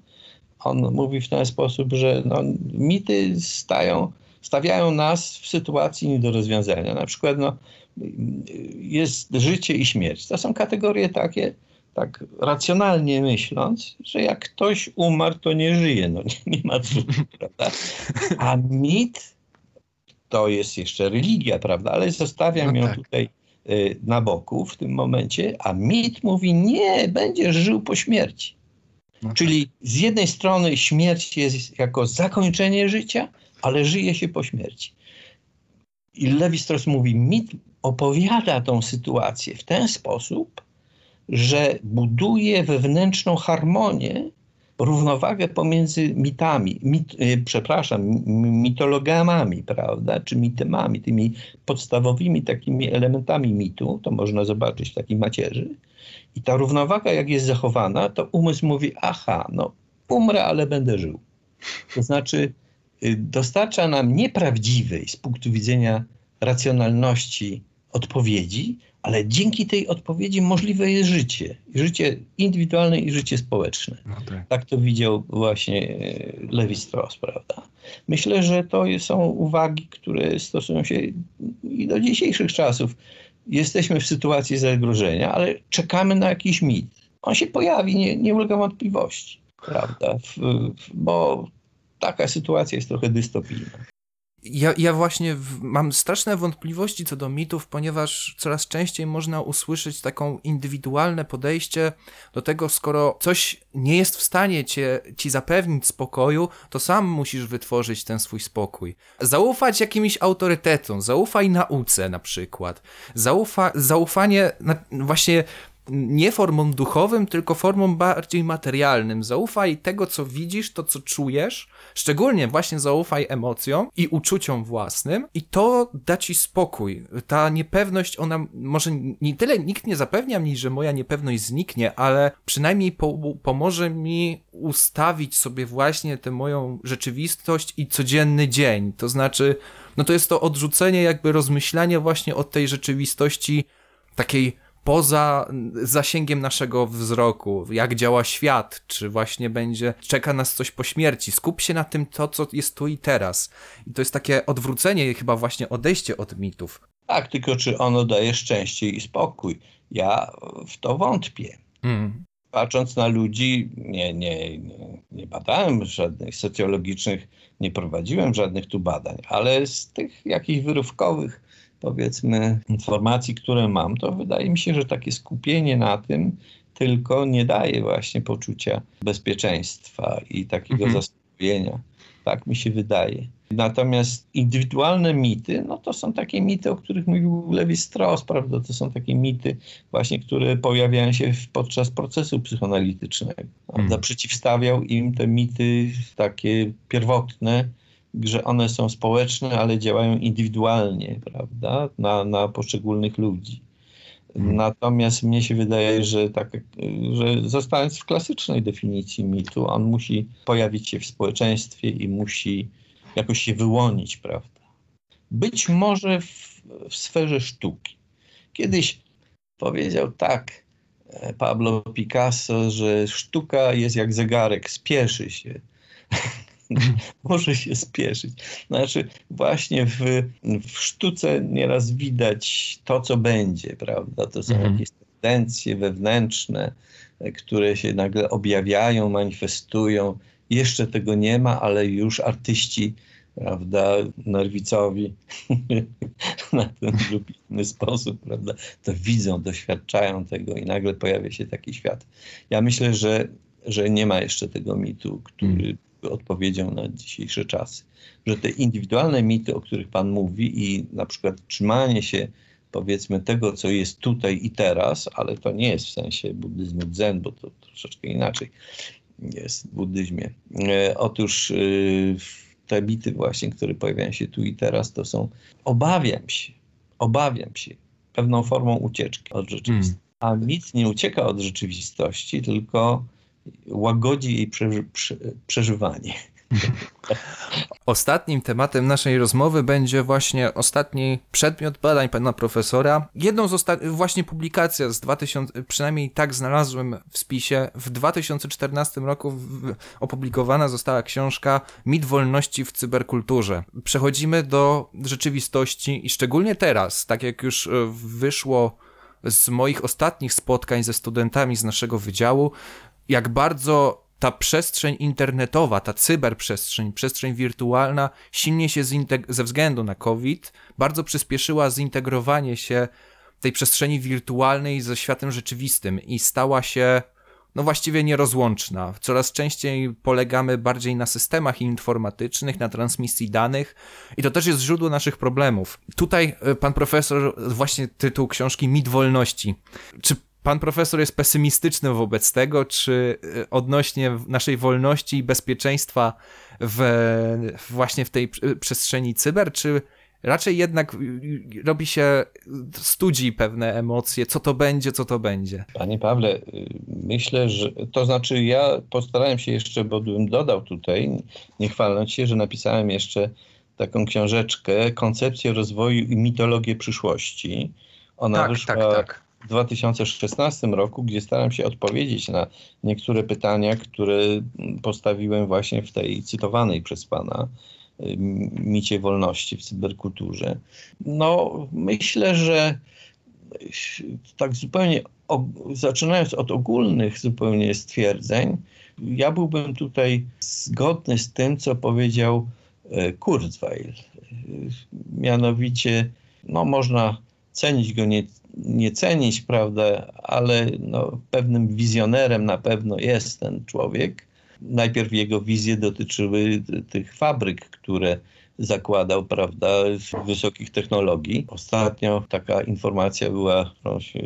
On mówi w ten sposób, że no, mity stają, stawiają nas w sytuacji nie do rozwiązania. Na przykład no, jest życie i śmierć. To są kategorie takie, tak racjonalnie myśląc, że jak ktoś umarł, to nie żyje. No, nie, nie ma co, prawda? A mit to jest jeszcze religia, prawda? Ale zostawiam No ją tak. tutaj na boku w tym momencie, a mit mówi nie, będziesz żył po śmierci. No tak. Czyli z jednej strony śmierć jest jako zakończenie życia, ale żyje się po śmierci. I Levi Strauss mówi, mit opowiada tą sytuację w ten sposób, że buduje wewnętrzną harmonię, równowagę pomiędzy mitami, mit, y, przepraszam, mitologamami, prawda, czy mitemami, tymi podstawowymi takimi elementami mitu, to można zobaczyć w takiej macierzy. I ta równowaga, jak jest zachowana, to umysł mówi, aha, no umrę, ale będę żył. To znaczy y, dostarcza nam nieprawdziwej z punktu widzenia racjonalności odpowiedzi, ale dzięki tej odpowiedzi możliwe jest życie. Życie indywidualne i życie społeczne. No tak. Tak to widział właśnie e, Levi Strauss, prawda? Myślę, że to są uwagi, które stosują się i do dzisiejszych czasów. Jesteśmy w sytuacji zagrożenia, ale czekamy na jakiś mit. On się pojawi, nie, nie ulega wątpliwości, prawda? W, w, bo taka sytuacja jest trochę dystopijna. Ja, ja właśnie w, mam straszne wątpliwości co do mitów, ponieważ coraz częściej można usłyszeć taką indywidualne podejście do tego, skoro coś nie jest w stanie cię, ci zapewnić spokoju, to sam musisz wytworzyć ten swój spokój. Zaufać jakimś autorytetom, zaufaj nauce na przykład. Zaufa, zaufanie na, właśnie nie formą duchowym, tylko formą bardziej materialnym. Zaufaj tego, co widzisz, to, co czujesz, szczególnie właśnie zaufaj emocjom i uczuciom własnym i to da ci spokój. Ta niepewność, ona może nie tyle nikt nie zapewnia mi, że moja niepewność zniknie, ale przynajmniej po, pomoże mi ustawić sobie właśnie tę moją rzeczywistość i codzienny dzień. To znaczy, no to jest to odrzucenie, jakby rozmyślanie właśnie od tej rzeczywistości takiej poza zasięgiem naszego wzroku, jak działa świat, czy właśnie będzie, czeka nas coś po śmierci. Skup się na tym, to, co jest tu i teraz. I to jest takie odwrócenie, chyba właśnie odejście od mitów. Tak, tylko czy ono daje szczęście i spokój? Ja w to wątpię. Mm. Patrząc na ludzi, nie, nie, nie, nie badałem żadnych socjologicznych, nie prowadziłem żadnych tu badań, ale z tych jakichś wyrywkowych, powiedzmy, informacji, które mam, to wydaje mi się, że takie skupienie na tym tylko nie daje właśnie poczucia bezpieczeństwa i takiego Mhm. zaspokojenia. Tak mi się wydaje. Natomiast indywidualne mity, no to są takie mity, o których mówił Levi Strauss, prawda? To są takie mity właśnie, które pojawiają się podczas procesu psychoanalitycznego. Prawda? Mm. Przeciwstawiał im te mity takie pierwotne, że one są społeczne, ale działają indywidualnie, prawda? Na, na poszczególnych ludzi. Mm. Natomiast mnie się wydaje, że, tak, że zostając w klasycznej definicji mitu, on musi pojawić się w społeczeństwie i musi jakoś się wyłonić, prawda? Być może w, w sferze sztuki. Kiedyś powiedział tak e, Pablo Picasso, że sztuka jest jak zegarek, spieszy się. Może się spieszyć. Znaczy, właśnie w, w sztuce nieraz widać to, co będzie, prawda? To są Mhm. jakieś tendencje wewnętrzne, e, które się nagle objawiają, manifestują. Jeszcze tego nie ma, ale już artyści, prawda, nerwicowi na ten lub inny sposób, prawda, to widzą, doświadczają tego i nagle pojawia się taki świat. Ja myślę, że, że nie ma jeszcze tego mitu, który by odpowiedział na dzisiejsze czasy. Że te indywidualne mity, o których Pan mówi i na przykład trzymanie się powiedzmy tego, co jest tutaj i teraz, ale to nie jest w sensie buddyzmu zen, bo to troszeczkę inaczej jest w buddyzmie. E, otóż e, te mity właśnie, które pojawiają się tu i teraz, to są obawiam się, obawiam się pewną formą ucieczki od rzeczywistości. A mit nie ucieka od rzeczywistości, tylko łagodzi jej przeży, prze, przeżywanie. Ostatnim tematem naszej rozmowy będzie właśnie ostatni przedmiot badań pana profesora. Jedną z ostatnich, właśnie publikacja z 2000, przynajmniej tak znalazłem w spisie, w 2014 roku opublikowana została książka Mit wolności w cyberkulturze. Przechodzimy do rzeczywistości i szczególnie teraz, tak jak już e, wyszło z moich ostatnich spotkań ze studentami z naszego wydziału, jak bardzo ta przestrzeń internetowa, ta cyberprzestrzeń, przestrzeń wirtualna silnie się ze względu na COVID bardzo przyspieszyła zintegrowanie się tej przestrzeni wirtualnej ze światem rzeczywistym i stała się no właściwie nierozłączna. Coraz częściej polegamy bardziej na systemach informatycznych, na transmisji danych i to też jest źródło naszych problemów. Tutaj e, pan profesor, właśnie tytuł książki Mit wolności. Czy pan profesor jest pesymistyczny wobec tego, czy e, odnośnie naszej wolności i bezpieczeństwa w, właśnie w tej przestrzeni cyber, czy raczej jednak robi się, studzi pewne emocje, co to będzie, co to będzie. Panie Pawle, myślę, że to znaczy ja postarałem się jeszcze, bo bym dodał tutaj, nie chwaląc się, że napisałem jeszcze taką książeczkę Koncepcję rozwoju i mitologię przyszłości. Ona tak, wyszła tak, tak w 2016 roku, gdzie staram się odpowiedzieć na niektóre pytania, które postawiłem właśnie w tej cytowanej przez Pana y, micie wolności w cyberkulturze. No, myślę, że tak zupełnie zaczynając od ogólnych zupełnie stwierdzeń, ja byłbym tutaj zgodny z tym, co powiedział y, Kurzweil. Y, mianowicie, no można cenić go nie, nie cenić, prawda, ale no, pewnym wizjonerem na pewno jest ten człowiek. Najpierw jego wizje dotyczyły tych fabryk, które zakładał, prawda, wysokich technologii. Ostatnio taka informacja była, którą się,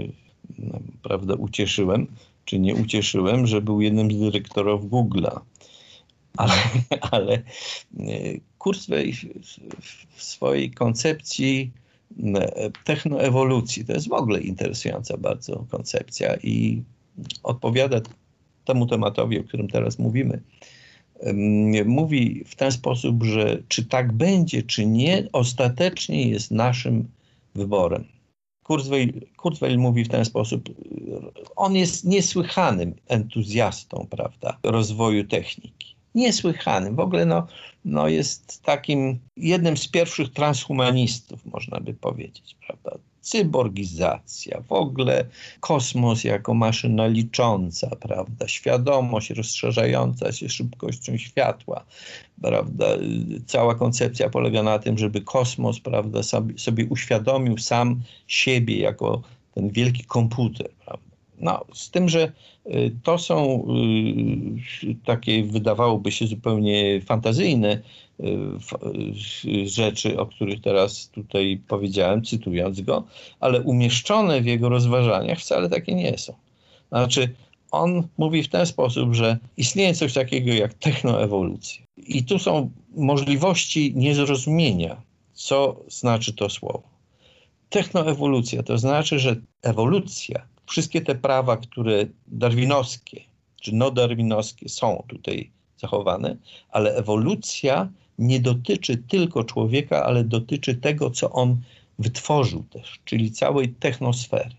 no, prawda, ucieszyłem, czy nie ucieszyłem, że był jednym z dyrektorów Google'a. Ale, ale e, Kurzweil w swojej koncepcji technoewolucji. To jest w ogóle interesująca bardzo koncepcja i odpowiada temu tematowi, o którym teraz mówimy. Mówi w ten sposób, że czy tak będzie, czy nie, ostatecznie jest naszym wyborem. Kurzweil, Kurzweil mówi w ten sposób, on jest niesłychanym entuzjastą prawda, rozwoju techniki niesłychanym. W ogóle no, no jest takim jednym z pierwszych transhumanistów, można by powiedzieć, prawda? Cyborgizacja, w ogóle kosmos jako maszyna licząca, prawda? Świadomość rozszerzająca się szybkością światła, prawda? Cała koncepcja polega na tym, żeby kosmos, prawda, sobie, sobie uświadomił sam siebie jako ten wielki komputer? No, z tym, że y, to są y, takie, wydawałoby się zupełnie fantazyjne y, rzeczy, o których teraz tutaj powiedziałem, cytując go, ale umieszczone w jego rozważaniach wcale takie nie są. Znaczy, on mówi w ten sposób, że istnieje coś takiego jak technoewolucja. I tu są możliwości niezrozumienia, co znaczy to słowo. Technoewolucja to znaczy, że ewolucja wszystkie te prawa, które darwinowskie czy no darwinowskie są tutaj zachowane, ale ewolucja nie dotyczy tylko człowieka, ale dotyczy tego, co on wytworzył też, czyli całej technosfery.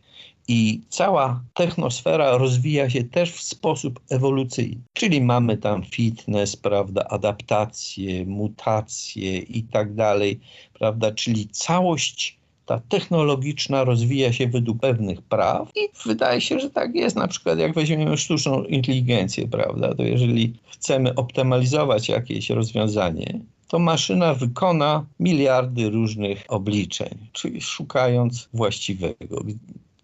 I cała technosfera rozwija się też w sposób ewolucyjny. Czyli mamy tam fitness, prawda, adaptacje, mutacje i tak dalej, prawda, czyli całość ta technologiczna rozwija się według pewnych praw i wydaje się, że tak jest. Na przykład jak weźmiemy sztuczną inteligencję, prawda, to jeżeli chcemy optymalizować jakieś rozwiązanie, to maszyna wykona miliardy różnych obliczeń, czyli szukając właściwego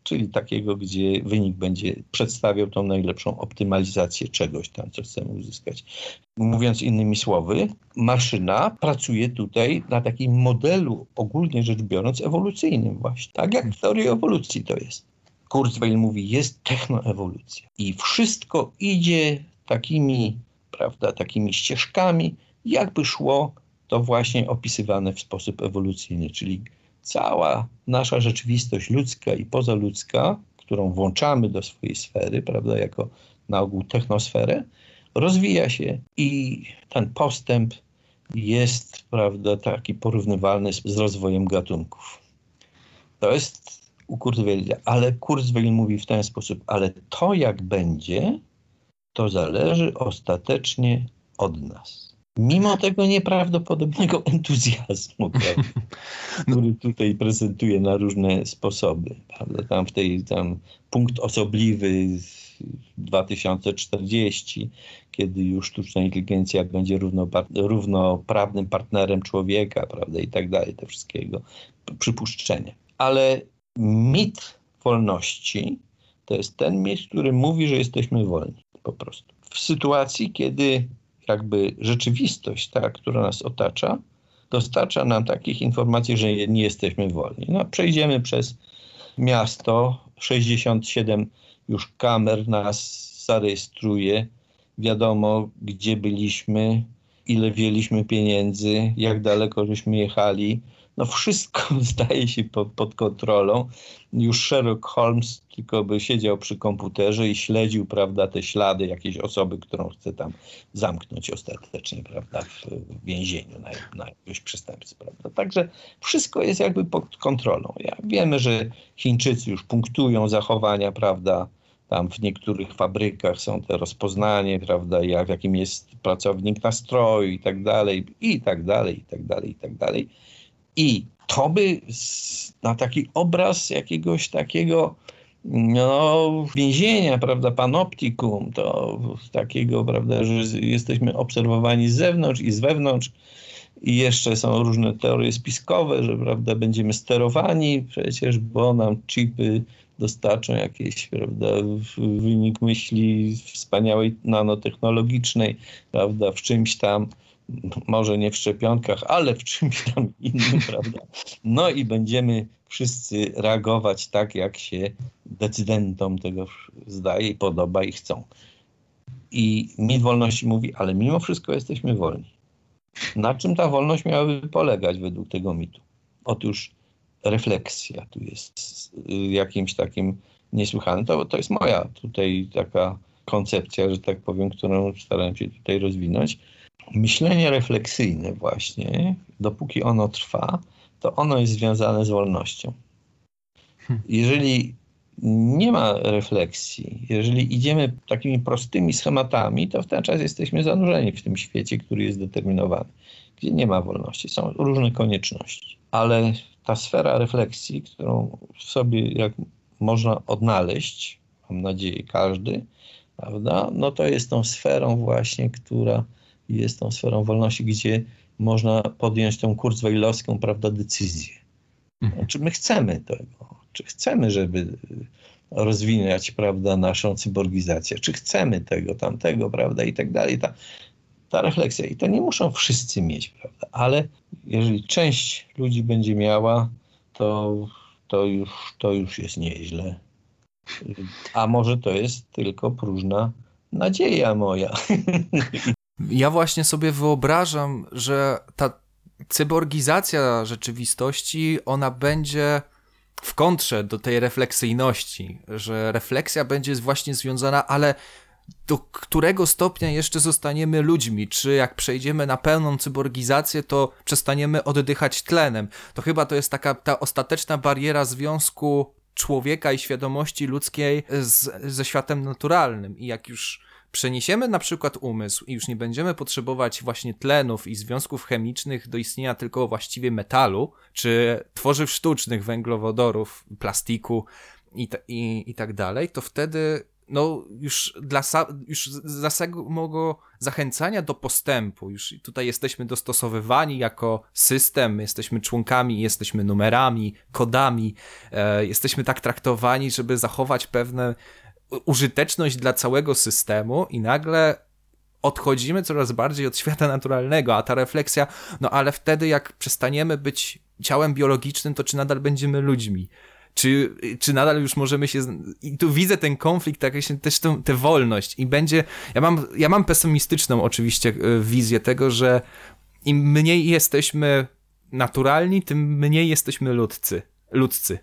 czyli takiego, gdzie wynik będzie przedstawiał tą najlepszą optymalizację czegoś tam, co chcemy uzyskać. Mówiąc innymi słowy, maszyna pracuje tutaj na takim modelu, ogólnie rzecz biorąc, ewolucyjnym właśnie. Tak jak w teorii ewolucji to jest. Kurzweil mówi, jest technoewolucja. I wszystko idzie takimi, prawda, takimi ścieżkami, jakby szło to właśnie opisywane w sposób ewolucyjny, czyli cała nasza rzeczywistość ludzka i pozaludzka, którą włączamy do swojej sfery, prawda, jako na ogół technosferę, rozwija się i ten postęp jest, prawda, taki porównywalny z, z rozwojem gatunków. To jest u Kurzweila, ale Kurzweil mówi w ten sposób, ale to jak będzie, to zależy ostatecznie od nas. Mimo tego nieprawdopodobnego entuzjazmu, który tutaj prezentuje na różne sposoby. Prawda? Tam w tej tam punkt osobliwy 2040, kiedy już sztuczna inteligencja będzie równoprawnym partnerem człowieka, prawda, i tak dalej, te wszystkiego, przypuszczenie. Ale mit wolności to jest ten mit, który mówi, że jesteśmy wolni, po prostu. W sytuacji, kiedy jakby rzeczywistość, ta, która nas otacza, dostarcza nam takich informacji, że nie jesteśmy wolni. No, przejdziemy przez miasto, 67 już kamer nas zarejestruje, wiadomo gdzie byliśmy, ile wzięliśmy pieniędzy, jak daleko żeśmy jechali. No wszystko zdaje się pod, pod kontrolą. Już Sherlock Holmes tylko by siedział przy komputerze i śledził, prawda, te ślady jakiejś osoby, którą chce tam zamknąć ostatecznie, prawda, w, w więzieniu na, na jakiegoś przestępcy, prawda. Także wszystko jest jakby pod kontrolą. Ja, wiemy, że Chińczycy już punktują zachowania, prawda, tam w niektórych fabrykach są te rozpoznanie, prawda, jak, jakim jest pracownik nastroju i tak dalej, i tak dalej, i tak dalej, i tak dalej. I to by na taki obraz jakiegoś takiego no, więzienia, prawda, panoptikum, to takiego, prawda, że jesteśmy obserwowani z zewnątrz i z wewnątrz i jeszcze są różne teorie spiskowe, że, prawda, będziemy sterowani przecież, bo nam chipy dostarczą jakieś, prawda, wynik myśli wspaniałej nanotechnologicznej, prawda, w czymś tam, może nie w szczepionkach, ale w czymś tam innym, prawda. No i będziemy wszyscy reagować tak, jak się decydentom tego zdaje, podoba i chcą. I mit wolności mówi, ale mimo wszystko jesteśmy wolni. Na czym ta wolność miałaby polegać według tego mitu? Otóż refleksja tu jest jakimś takim niesłychanym. To, to jest moja tutaj taka koncepcja, że tak powiem, którą staram się tutaj rozwinąć. Myślenie refleksyjne właśnie, dopóki ono trwa, to ono jest związane z wolnością. Jeżeli nie ma refleksji, jeżeli idziemy takimi prostymi schematami, to w ten czas jesteśmy zanurzeni w tym świecie, który jest determinowany, gdzie nie ma wolności, są różne konieczności. Ale ta sfera refleksji, którą w sobie jak można odnaleźć, mam nadzieję każdy, prawda, no to jest tą sferą właśnie, która jest tą sferą wolności, gdzie można podjąć tą kurzweilowską, prawda, decyzję. Mhm. Czy my chcemy tego? Czy chcemy, żeby rozwijać, prawda, naszą cyborgizację? Czy chcemy tego, tamtego, prawda, i tak dalej. Ta, ta refleksja. I to nie muszą wszyscy mieć, prawda, ale jeżeli część ludzi będzie miała, to, to, już, to już jest nieźle. A może to jest tylko próżna nadzieja moja. Ja właśnie sobie wyobrażam, że ta cyborgizacja rzeczywistości, ona będzie w kontrze do tej refleksyjności, że refleksja będzie właśnie związana, ale do którego stopnia jeszcze zostaniemy ludźmi? Czy jak przejdziemy na pełną cyborgizację, to przestaniemy oddychać tlenem? To chyba to jest taka ta ostateczna bariera związku człowieka i świadomości ludzkiej z, ze światem naturalnym. I jak już przeniesiemy na przykład umysł i już nie będziemy potrzebować właśnie tlenów i związków chemicznych do istnienia tylko właściwie metalu, czy tworzyw sztucznych, węglowodorów, plastiku i, i, i tak dalej, to wtedy no już dla już za samego zachęcania do postępu, już tutaj jesteśmy dostosowywani jako system, jesteśmy członkami, jesteśmy numerami, kodami, e, jesteśmy tak traktowani, żeby zachować pewne użyteczność dla całego systemu i nagle odchodzimy coraz bardziej od świata naturalnego, a ta refleksja, no ale wtedy jak przestaniemy być ciałem biologicznym, to czy nadal będziemy ludźmi? Czy, czy nadal już możemy się. I tu widzę ten konflikt, tak też tę, wolność. I będzie. Ja mam, ja mam pesymistyczną oczywiście e, wizję tego, że im mniej jesteśmy naturalni, tym mniej jesteśmy ludzcy. ludzcy.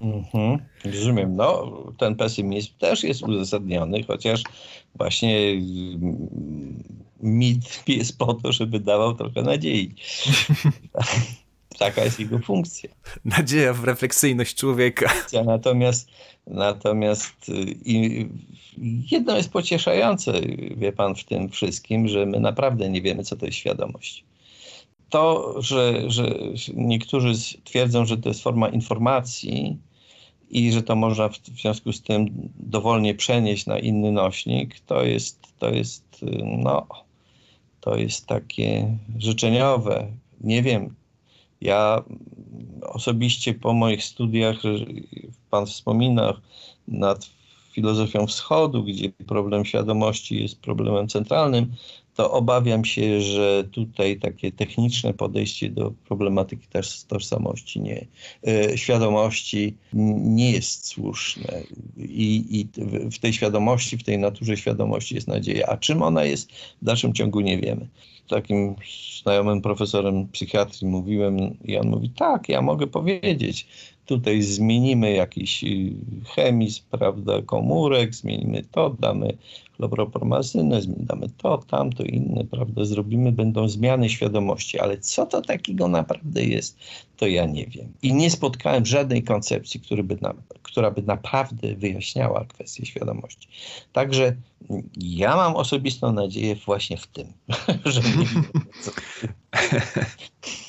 Mhm, rozumiem. No, ten pesymizm też jest uzasadniony, chociaż właśnie mm, mit jest po to, żeby dawał trochę nadziei. Taka jest jego funkcja. Nadzieja w refleksyjność człowieka. Natomiast, natomiast y, i jedno jest pocieszające, wie pan, w tym wszystkim, że my naprawdę nie wiemy, co to jest świadomość. To, że, że niektórzy twierdzą, że to jest forma informacji i że to można w związku z tym dowolnie przenieść na inny nośnik, to jest, to jest, y, no, to jest takie życzeniowe. Nie wiem, ja osobiście po moich studiach, pan wspomina, nad filozofią wschodu, gdzie problem świadomości jest problemem centralnym, to obawiam się, że tutaj takie techniczne podejście do problematyki też tożsamości, nie, e, świadomości nie jest słuszne. I, I w tej świadomości, w tej naturze świadomości jest nadzieja. A czym ona jest, w dalszym ciągu nie wiemy. Takim znajomym profesorem psychiatrii mówiłem i on mówi, tak, ja mogę powiedzieć, tutaj zmienimy jakiś y, chemizm, prawda, komórek, zmienimy to, damy chloropromazynę, damy to, tamto, inne, prawda, zrobimy, będą zmiany świadomości, ale co to takiego naprawdę jest, to ja nie wiem. I nie spotkałem żadnej koncepcji, który by która by naprawdę wyjaśniała kwestię świadomości. Także ja mam osobistą nadzieję właśnie w tym, że nie wiem, co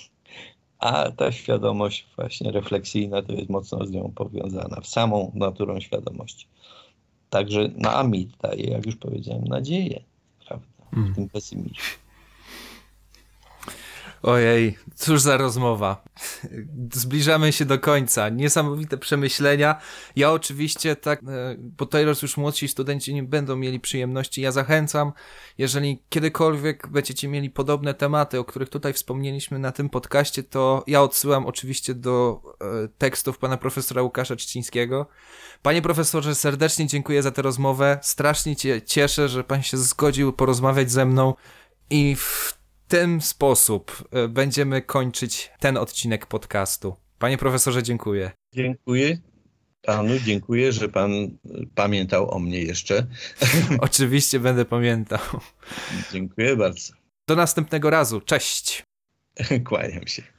a ta świadomość właśnie refleksyjna to jest mocno z nią powiązana, w samą naturą świadomości. Także na no, Amit daje, jak już powiedziałem, nadzieję, prawda, w mm. tym pesymizmie. Ojej, cóż za rozmowa. Zbliżamy się do końca. Niesamowite przemyślenia. Ja oczywiście tak, e, bo teraz już młodsi studenci nie będą mieli przyjemności. Ja zachęcam, jeżeli kiedykolwiek będziecie mieli podobne tematy, o których tutaj wspomnieliśmy na tym podcaście, to ja odsyłam oczywiście do e, tekstów pana profesora Łukasza Czcińskiego. Panie profesorze, serdecznie dziękuję za tę rozmowę. Strasznie cię cieszę, że pan się zgodził porozmawiać ze mną i w ten sposób e, będziemy kończyć ten odcinek podcastu. Panie profesorze, dziękuję. Dziękuję panu, dziękuję, że pan pamiętał o mnie jeszcze. Oczywiście będę pamiętał. Dziękuję bardzo. Do następnego razu. Cześć. Kłaniam się.